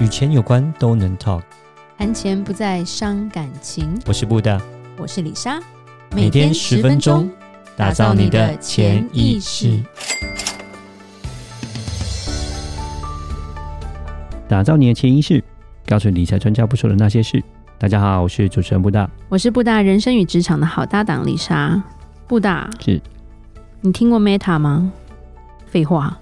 与钱有关都能 talk，谈钱不再伤感情。我是布大，我是李莎，每天十分钟，打造你的潜意识，打造你的潜意识，告诉理财专家不说的那些事。大家好，我是主持人布大，我是布大人生与职场的好搭档李莎。布大是，你听过 Meta 吗？废话，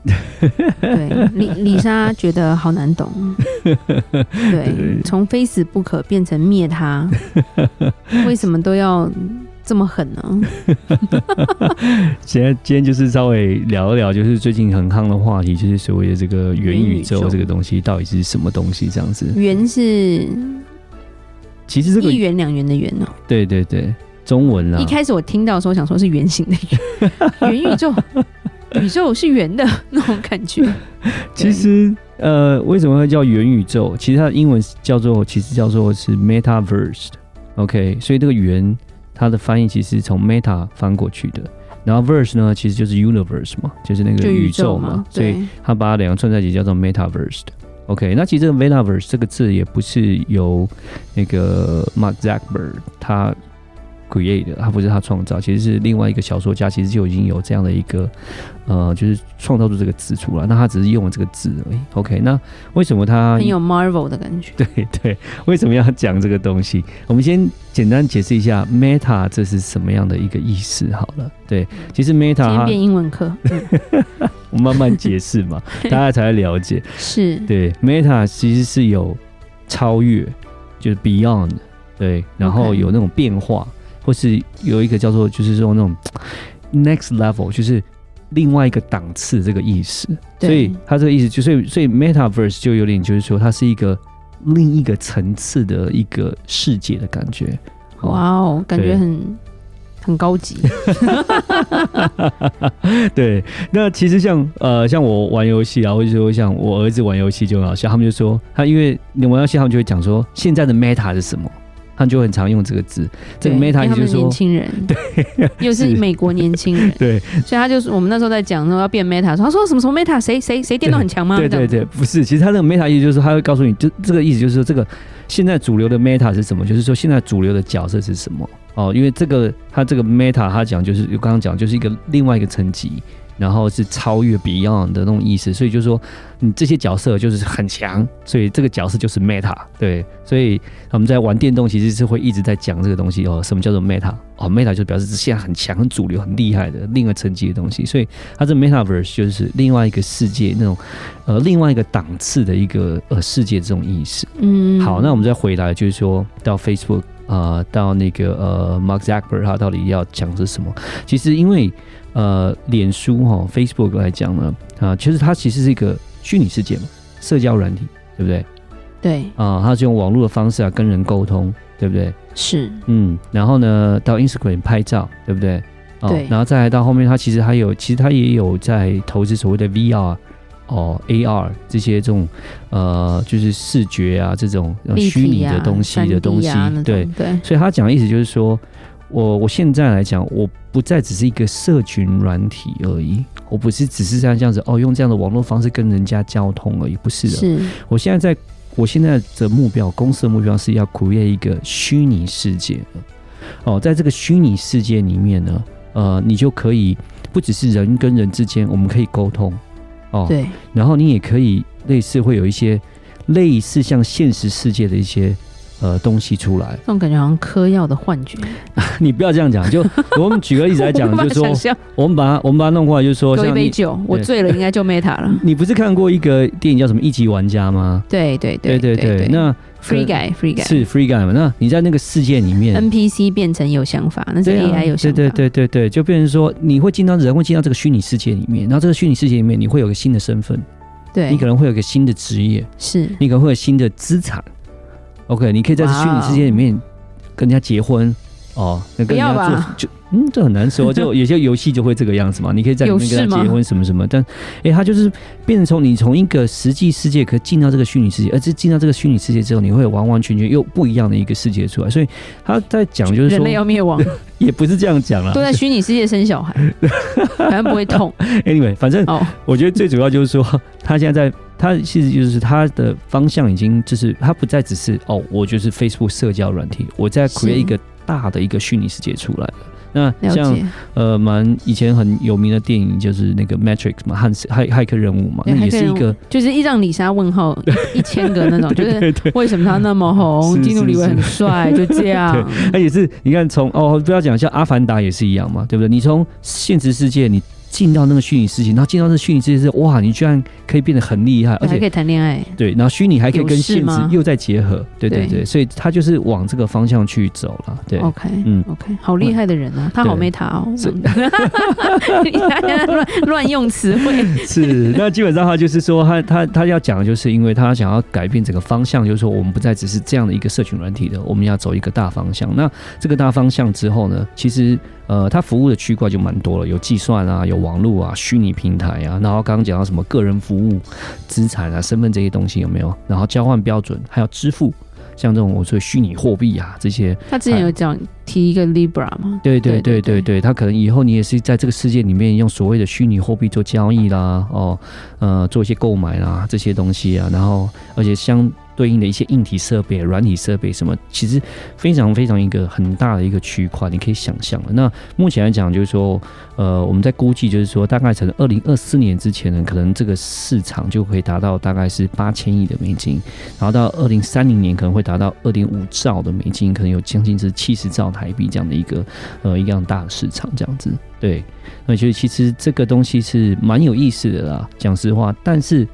对，李李莎觉得好难懂，对，从 Facebook 变成灭他，为什么都要这么狠呢？现在今天就是稍微聊一聊，就是最近很夯的话题，就是所谓的这个元宇宙这个东西到底是什么东西？这样子，元是其实这个一元两元的元哦，对对对，中文啊。一开始我听到的时候想说是圆形的元，元宇宙。宇宙是圆的那种感觉。其实，呃，为什么会叫元宇宙？其实它的英文叫做，其实叫做是 Metaverse。OK，所以这个元它的翻译其实从 Meta 翻过去的，然后 Verse 呢，其实就是 Universe 嘛，就是那个宇宙嘛。宙嘛，所以它把两个串在一起叫做 Metaverse。OK，那其实这个 Metaverse 这个字也不是由那个 Mark Zuckerberg 他。Create 的，他不是他创造，其实是另外一个小说家，其实就已经有这样的一个，呃，就是创造出这个字出来，那他只是用了这个字而已。OK，那为什么他很有 Marvel 的感觉？对对，为什么要讲这个东西？我们先简单解释一下 Meta 这是什么样的一个意思好了。对，其实 Meta 今天变英文课，我慢慢解释嘛，大家才会了解。是对 Meta 其实是有超越，就是 Beyond，对，然后有那种变化。或是有一个叫做，就是说那种 next level，就是另外一个档次这个意思。所以它这个意思就所以，所以 metaverse 就有点就是说，它是一个另一个层次的一个世界的感觉。哇哦，感觉很很高级。对，那其实像呃，像我玩游戏啊，或者说像我儿子玩游戏就很好笑，他们就说他因为你玩游戏，他们就会讲说现在的 meta 是什么。他就很常用这个字，这个 Meta 就是说年轻人，对，又是美国年轻人，对，所以他就是我们那时候在讲说要变 Meta，说他说什么什么 Meta，谁谁谁电脑很强吗？对对对，不是，其实他那个 Meta 意思就是说他会告诉你，就这个意思就是说这个现在主流的 Meta 是什么？就是说现在主流的角色是什么？哦，因为这个他这个 Meta 他讲就是我刚刚讲就是一个另外一个层级。然后是超越 Beyond 的那种意思，所以就是说，你这些角色就是很强，所以这个角色就是 Meta，对，所以我们在玩电动其实是会一直在讲这个东西哦，什么叫做 Meta？哦，Meta 就表示是现在很强、很主流、很厉害的另一个层级的东西，所以它这 Metaverse 就是另外一个世界那种呃另外一个档次的一个呃世界这种意思。嗯，好，那我们再回来就是说到 Facebook 啊、呃，到那个呃 Mark Zuckerberg 他到底要讲的是什么？其实因为呃，脸书哈，Facebook 来讲呢，啊，其实它其实是一个虚拟世界嘛，社交软体，对不对？对。啊，它是用网络的方式啊跟人沟通，对不对？是。嗯，然后呢，到 Instagram 拍照，对不对？对。然后再来到后面，它其实还有，其实它也有在投资所谓的 VR 哦，AR 这些这种呃，就是视觉啊这种虚拟的东西的东西，对对。所以他讲的意思就是说。我我现在来讲，我不再只是一个社群软体而已，我不是只是像这样子哦，用这样的网络方式跟人家交通而已，不是的。是，我现在在，我现在的目标，公司的目标是要 create 一个虚拟世界。哦，在这个虚拟世界里面呢，呃，你就可以不只是人跟人之间，我们可以沟通。哦，对。然后你也可以类似会有一些类似像现实世界的一些。呃，东西出来，这种感觉好像嗑药的幻觉。你不要这样讲，就我们举个例子来讲，就是说，我们把它我们把它弄过来，就是说，像一杯酒，我醉了，应该就 Meta 了。你不是看过一个电影叫什么《一级玩家》吗？对对对对对对。那 Free Guy，Free Guy 是 Free Guy 嘛？那你在那个世界里面，NPC 变成有想法，那是 AI 有想法。对对对对对，就变成说，你会进到人会进到这个虚拟世界里面，然后这个虚拟世界里面，你会有个新的身份，对你可能会有个新的职业，是你可能会有新的资产。OK，你可以在这虚拟世界里面跟人家结婚哦，那跟人家做就嗯，这很难说，就有些游戏就会这个样子嘛。你可以在里面跟他结婚什么什么，但哎，他就是变成从你从一个实际世界可以进到这个虚拟世界，而这进到这个虚拟世界之后，你会有完完全全又不一样的一个世界出来。所以他在讲就是说，人类要灭亡，也不是这样讲了，都在虚拟世界生小孩，反正不会痛。Anyway，反正我觉得最主要就是说，他现在在。它其实就是它的方向已经就是它不再只是哦，我就是 Facebook 社交软体，我在 create 一个大的一个虚拟世界出来了。那像呃，蛮以前很有名的电影就是那个 Matrix 嘛，汉骇骇客任务嘛，那也是一个，就是一让李莎问号 一千个那种，就是为什么他那么红？基努里维很帅，就这样。那也是你看从哦，不要讲像阿凡达也是一样嘛，对不对？你从现实世界你。进到那个虚拟世界，然后进到这虚拟世界是哇，你居然可以变得很厉害，而且可以谈恋爱。对，然后虚拟还可以跟现实又再结合。对对对，所以他就是往这个方向去走了。对，OK，嗯，OK，好厉害的人啊，他好 meta 哦，乱乱用词汇。是，那基本上他就是说，他他他要讲的就是，因为他想要改变整个方向，就是说我们不再只是这样的一个社群软体的，我们要走一个大方向。那这个大方向之后呢，其实。呃，它服务的区块就蛮多了，有计算啊，有网络啊，虚拟平台啊，然后刚刚讲到什么个人服务、资产啊、身份这些东西有没有？然后交换标准，还有支付，像这种我说虚拟货币啊这些。他之前有讲提一个 Libra 吗？对对对对对，他可能以后你也是在这个世界里面用所谓的虚拟货币做交易啦，哦，呃，做一些购买啦这些东西啊，然后而且相。对应的一些硬体设备、软体设备什么，其实非常非常一个很大的一个区块，你可以想象的。那目前来讲，就是说，呃，我们在估计，就是说，大概从二零二四年之前呢，可能这个市场就可以达到大概是八千亿的美金，然后到二零三零年可能会达到二点五兆的美金，可能有将近是七十兆台币这样的一个呃一样大的市场这样子。对，那所以其实这个东西是蛮有意思的啦，讲实话。但是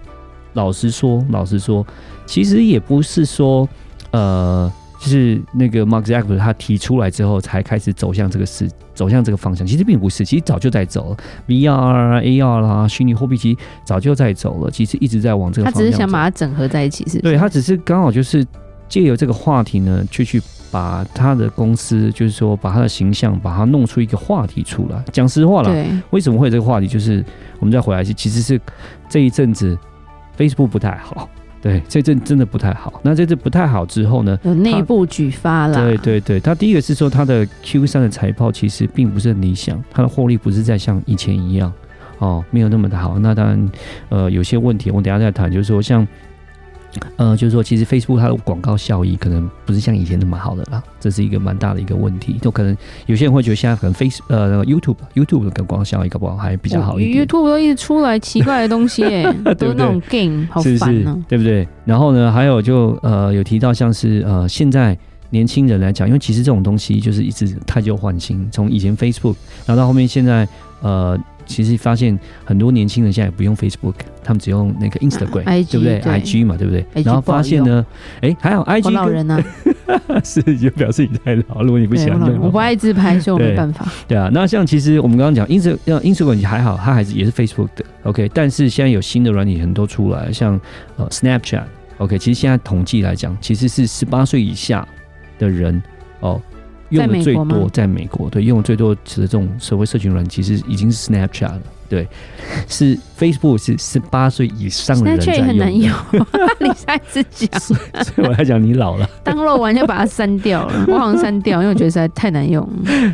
老实说，老实说。其实也不是说，呃，就是那个 Mark Zuckerberg 他提出来之后才开始走向这个事，走向这个方向。其实并不是，其实早就在走了，VR、AR 啦，虚拟货币其实早就在走了。其实一直在往这个方向。他只是想把它整合在一起，是？对，他只是刚好就是借由这个话题呢，去去把他的公司，就是说把他的形象，把它弄出一个话题出来。讲实话啦，对，为什么会有这个话题？就是我们再回来，其实是这一阵子 Facebook 不太好。对，这阵真的不太好。那这阵不太好之后呢？有内部举发了。对对对，他第一个是说他的 Q 三的财报其实并不是很理想，它的获利不是在像以前一样哦，没有那么的好。那当然，呃，有些问题我等下再谈，就是说像。呃，就是说，其实 Facebook 它的广告效益可能不是像以前那么好的啦，这是一个蛮大的一个问题。就可能有些人会觉得现在可能 Face 呃那个 YouTube YouTube 的广告效益搞不好还比较好一点。YouTube 都一直出来奇怪的东西，哎，都是那种 game，好烦啊，对不对？然后呢，还有就呃有提到像是呃现在年轻人来讲，因为其实这种东西就是一直太旧换新，从以前 Facebook，然后到后面现在呃。其实发现很多年轻人现在也不用 Facebook，他们只用那个 Instagram，、啊、对不对，对？IG 嘛，对不对然后发现呢，哎，还好 IG 老人呢、啊，是就表示你太老。如果你不喜欢用，我不爱自拍，所以我没办法对。对啊，那像其实我们刚刚讲 Instagram Instagram 还好，它还是也是 Facebook 的，OK。但是现在有新的软体很多出来，像呃 Snapchat，OK。其实现在统计来讲，其实是十八岁以下的人哦。用的最多在美国，对，用的最多的这种社会社群软体，其实已经是 Snapchat 了，对，是 Facebook 是十八岁以上的人在用。很难用 你再次讲，所以我来讲你老了，download 完就把它删掉了，我好像删掉，因为我觉得实在太难用。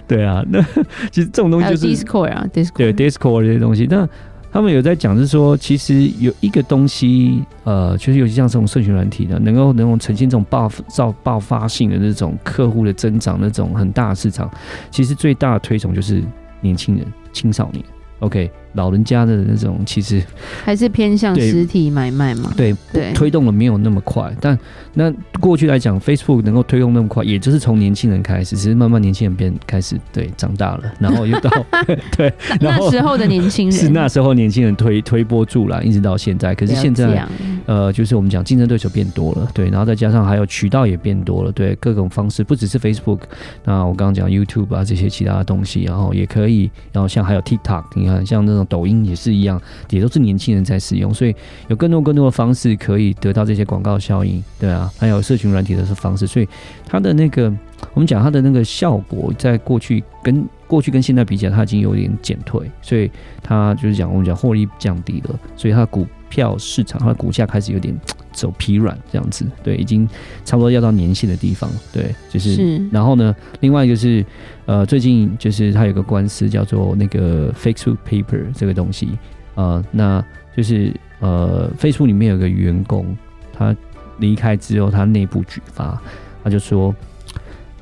对啊，那其实这种东西就是 Discord 啊，Discord，对 Discord 这些东西，那。他们有在讲，是说其实有一个东西，呃，就是尤其像这种社群软体的，能够能够呈现这种爆造爆发性的那种客户的增长，那种很大的市场，其实最大的推崇就是年轻人、青少年。OK。老人家的那种其实还是偏向实体买卖嘛？对对，推动的没有那么快。但那过去来讲，Facebook 能够推动那么快，也就是从年轻人开始，只是慢慢年轻人变开始对长大了，然后又到 对那时候的年轻人是那时候年轻人推推波助澜，一直到现在。可是现在呃，就是我们讲竞争对手变多了，对，然后再加上还有渠道也变多了，对，各种方式不只是 Facebook。那我刚刚讲 YouTube 啊这些其他的东西，然后也可以，然后像还有 TikTok，你看像那种。抖音也是一样，也都是年轻人在使用，所以有更多更多的方式可以得到这些广告效应，对啊，还有社群软体的方式，所以它的那个我们讲它的那个效果，在过去跟过去跟现在比起来，它已经有点减退，所以它就是讲我们讲获利降低了，所以它的股票市场它的股价开始有点走疲软这样子，对，已经差不多要到年限的地方，对，就是，是然后呢，另外就是。呃，最近就是他有个官司叫做那个 Facebook Paper 这个东西，呃，那就是呃，Facebook 里面有个员工，他离开之后，他内部举发，他就说，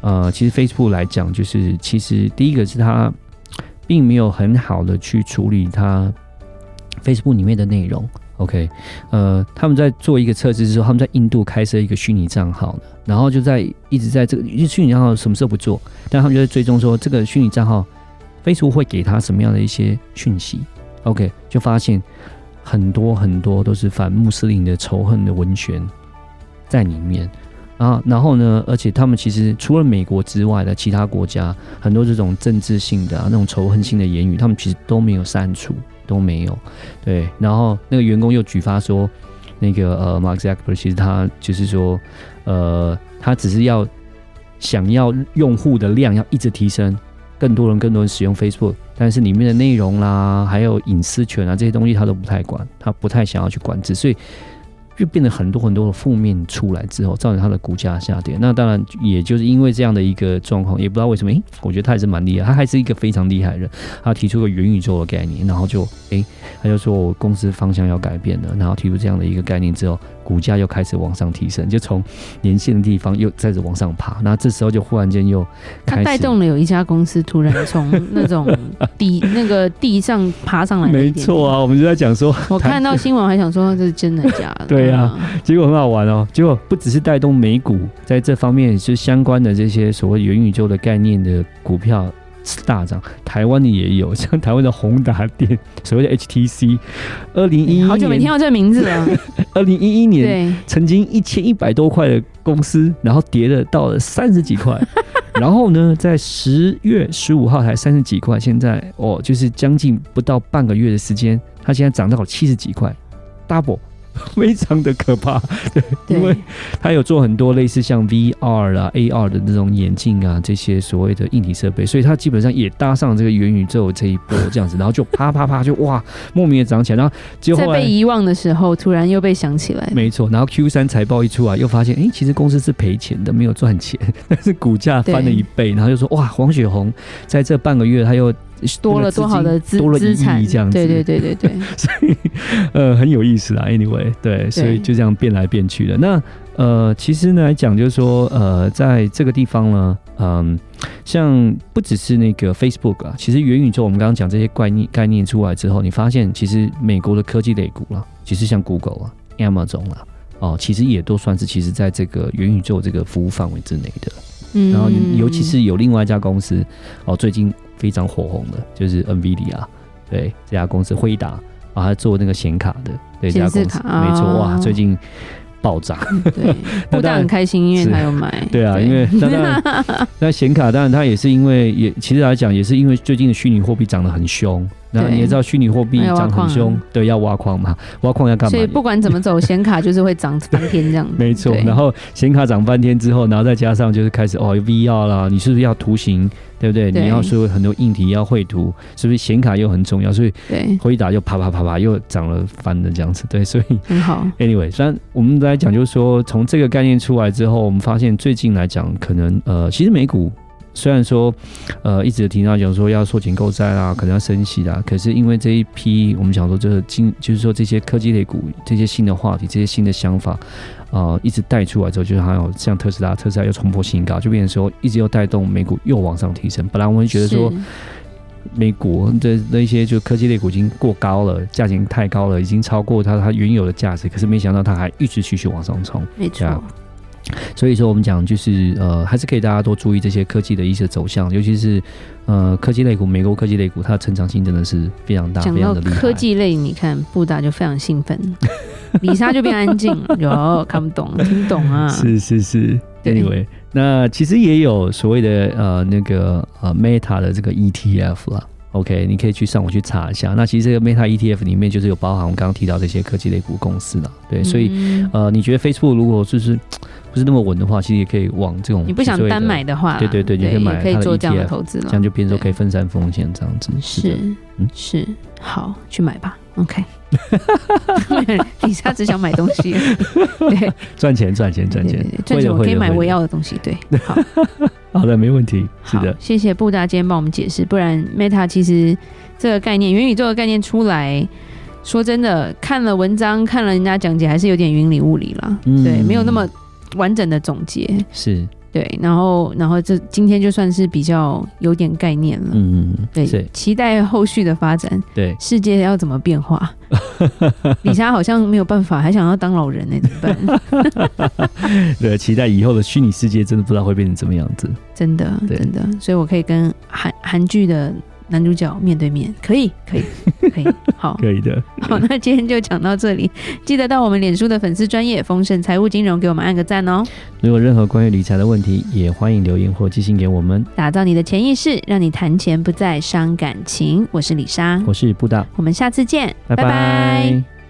呃，其实 Facebook 来讲，就是其实第一个是他并没有很好的去处理他 Facebook 里面的内容。OK，呃，他们在做一个测试之后，他们在印度开设一个虚拟账号，然后就在一直在这个，虚拟账号什么时候不做，但他们就在追踪说这个虚拟账号，Facebook 会给他什么样的一些讯息？OK，就发现很多很多都是反穆斯林的仇恨的文宣在里面啊，然后呢，而且他们其实除了美国之外的其他国家，很多这种政治性的、啊、那种仇恨性的言语，他们其实都没有删除。都没有，对，然后那个员工又举发说，那个呃，Mark Zuckerberg 其实他就是说，呃，他只是要想要用户的量要一直提升，更多人更多人使用 Facebook，但是里面的内容啦，还有隐私权啊这些东西他都不太管，他不太想要去管制，所以。就变得很多很多的负面出来之后，造成它的股价下跌。那当然，也就是因为这样的一个状况，也不知道为什么。诶、我觉得他还是蛮厉害，他还是一个非常厉害的人。他提出个元宇宙的概念，然后就诶、他就说我公司方向要改变了，然后提出这样的一个概念之后。股价又开始往上提升，就从年线的地方又再次往上爬。那这时候就忽然间又开始，它带动了有一家公司突然从那种 地那个地上爬上来。没错啊，我们就在讲说，我看到新闻还想说这是真的假的。对啊，结果很好玩哦。结果不只是带动美股在这方面是相关的这些所谓元宇宙的概念的股票。大涨，台湾的也有，像台湾的宏达电，所谓的 HTC，二零一一年好久没听到这个名字了。二零一一年曾经一千一百多块的公司，然后跌了到了三十几块，然后呢，在十月十五号才三十几块，现在哦，就是将近不到半个月的时间，它现在涨到了七十几块，double。非常的可怕，对，对，因为他有做很多类似像 VR 啊、AR 的那种眼镜啊，这些所谓的硬体设备，所以他基本上也搭上这个元宇宙这一波这样子，然后就啪啪啪就哇，莫名的涨起来，然后结果在被遗忘的时候，突然又被想起来，没错，然后 Q 三财报一出来，又发现哎、欸，其实公司是赔钱的，没有赚钱，但是股价翻了一倍，然后就说哇，黄雪红在这半个月他又。多了多少的资多了资产这样子，对对对对对，所以呃很有意思啊。Anyway，对，所以就这样变来变去的。那呃，其实呢来讲，就是说呃，在这个地方呢，嗯、呃，像不只是那个 Facebook 啊，其实元宇宙，我们刚刚讲这些概念概念出来之后，你发现其实美国的科技类股啊，其实像 Google 啊、Amazon 啊，哦，其实也都算是其实在这个元宇宙这个服务范围之内的。嗯，然后尤其是有另外一家公司哦，最近。非常火红的，就是 NVIDIA，对这家公司辉达啊，他做那个显卡的，对这家公司没错哇，最近爆炸，对，布大很开心，因为他有买，对啊，因为当然 那显卡当然它也是因为也其实来讲也是因为最近的虚拟货币涨得很凶。那你也知道虚拟货币涨很凶，对，要挖矿嘛，挖矿要干嘛？所以不管怎么走，显卡就是会涨翻天这样子。没错，然后显卡涨翻天之后，然后再加上就是开始哦，VR 啦，你是不是要图形，对不对？对你要说很多硬体要绘图，是不是显卡又很重要？所以回答又啪啪啪啪又涨了翻的这样子，对，所以很好。Anyway，虽然我们来讲，就是说从这个概念出来之后，我们发现最近来讲，可能呃，其实美股。虽然说，呃，一直提到讲说要缩减购债啦，可能要升息啦，可是因为这一批我们想说这个经，就是说这些科技类股这些新的话题，这些新的想法，啊、呃，一直带出来之后，就是还有像特斯拉，特斯拉又冲破新高，就变成说一直又带动美股又往上提升。本来我们觉得说，美股的那些就科技类股已经过高了，价钱太高了，已经超过它它原有的价值，可是没想到它还一直继续往上冲，没错。所以说，我们讲就是呃，还是可以大家多注意这些科技的一些走向，尤其是呃，科技类股，美国科技类股，它的成长性真的是非常大，非常的厉害。科技类，你看布达就非常兴奋，李莎就变安静，有看不懂，听不懂啊？是是是，Anyway，那其实也有所谓的呃那个呃 Meta 的这个 ETF 啦。OK，你可以去上网去查一下。那其实这个 Meta ETF 里面就是有包含我们刚刚提到这些科技类股公司了。对，所以、嗯、呃，你觉得 Facebook 如果就是不是那么稳的话，其实也可以往这种你不想单买的话，对对对，你可以买可以做这样的投资了，这样就变成说可以分散风险这样子。是，是，嗯，是，好，去买吧。OK，底下只想买东西，对，赚钱赚钱赚钱，赚钱我可以买我要的东西，对，好。好的，没问题。是的，谢谢布达今天帮我们解释。不然，Meta 其实这个概念，元宇宙的概念出来，说真的，看了文章，看了人家讲解，还是有点云里雾里啦。嗯、对，没有那么完整的总结。是。对，然后，然后这今天就算是比较有点概念了。嗯嗯，对，期待后续的发展。对，世界要怎么变化？李莎好像没有办法，还想要当老人呢，怎么办？对，期待以后的虚拟世界，真的不知道会变成什么样子。真的，真的，所以我可以跟韩韩剧的。男主角面对面，可以，可以，可以，好，可以的。好，那今天就讲到这里，记得到我们脸书的粉丝专业丰盛财务金融给我们按个赞哦。如果任何关于理财的问题，也欢迎留言或寄信给我们。打造你的潜意识，让你谈钱不再伤感情。我是李莎，我是布达，我们下次见，拜拜。拜拜。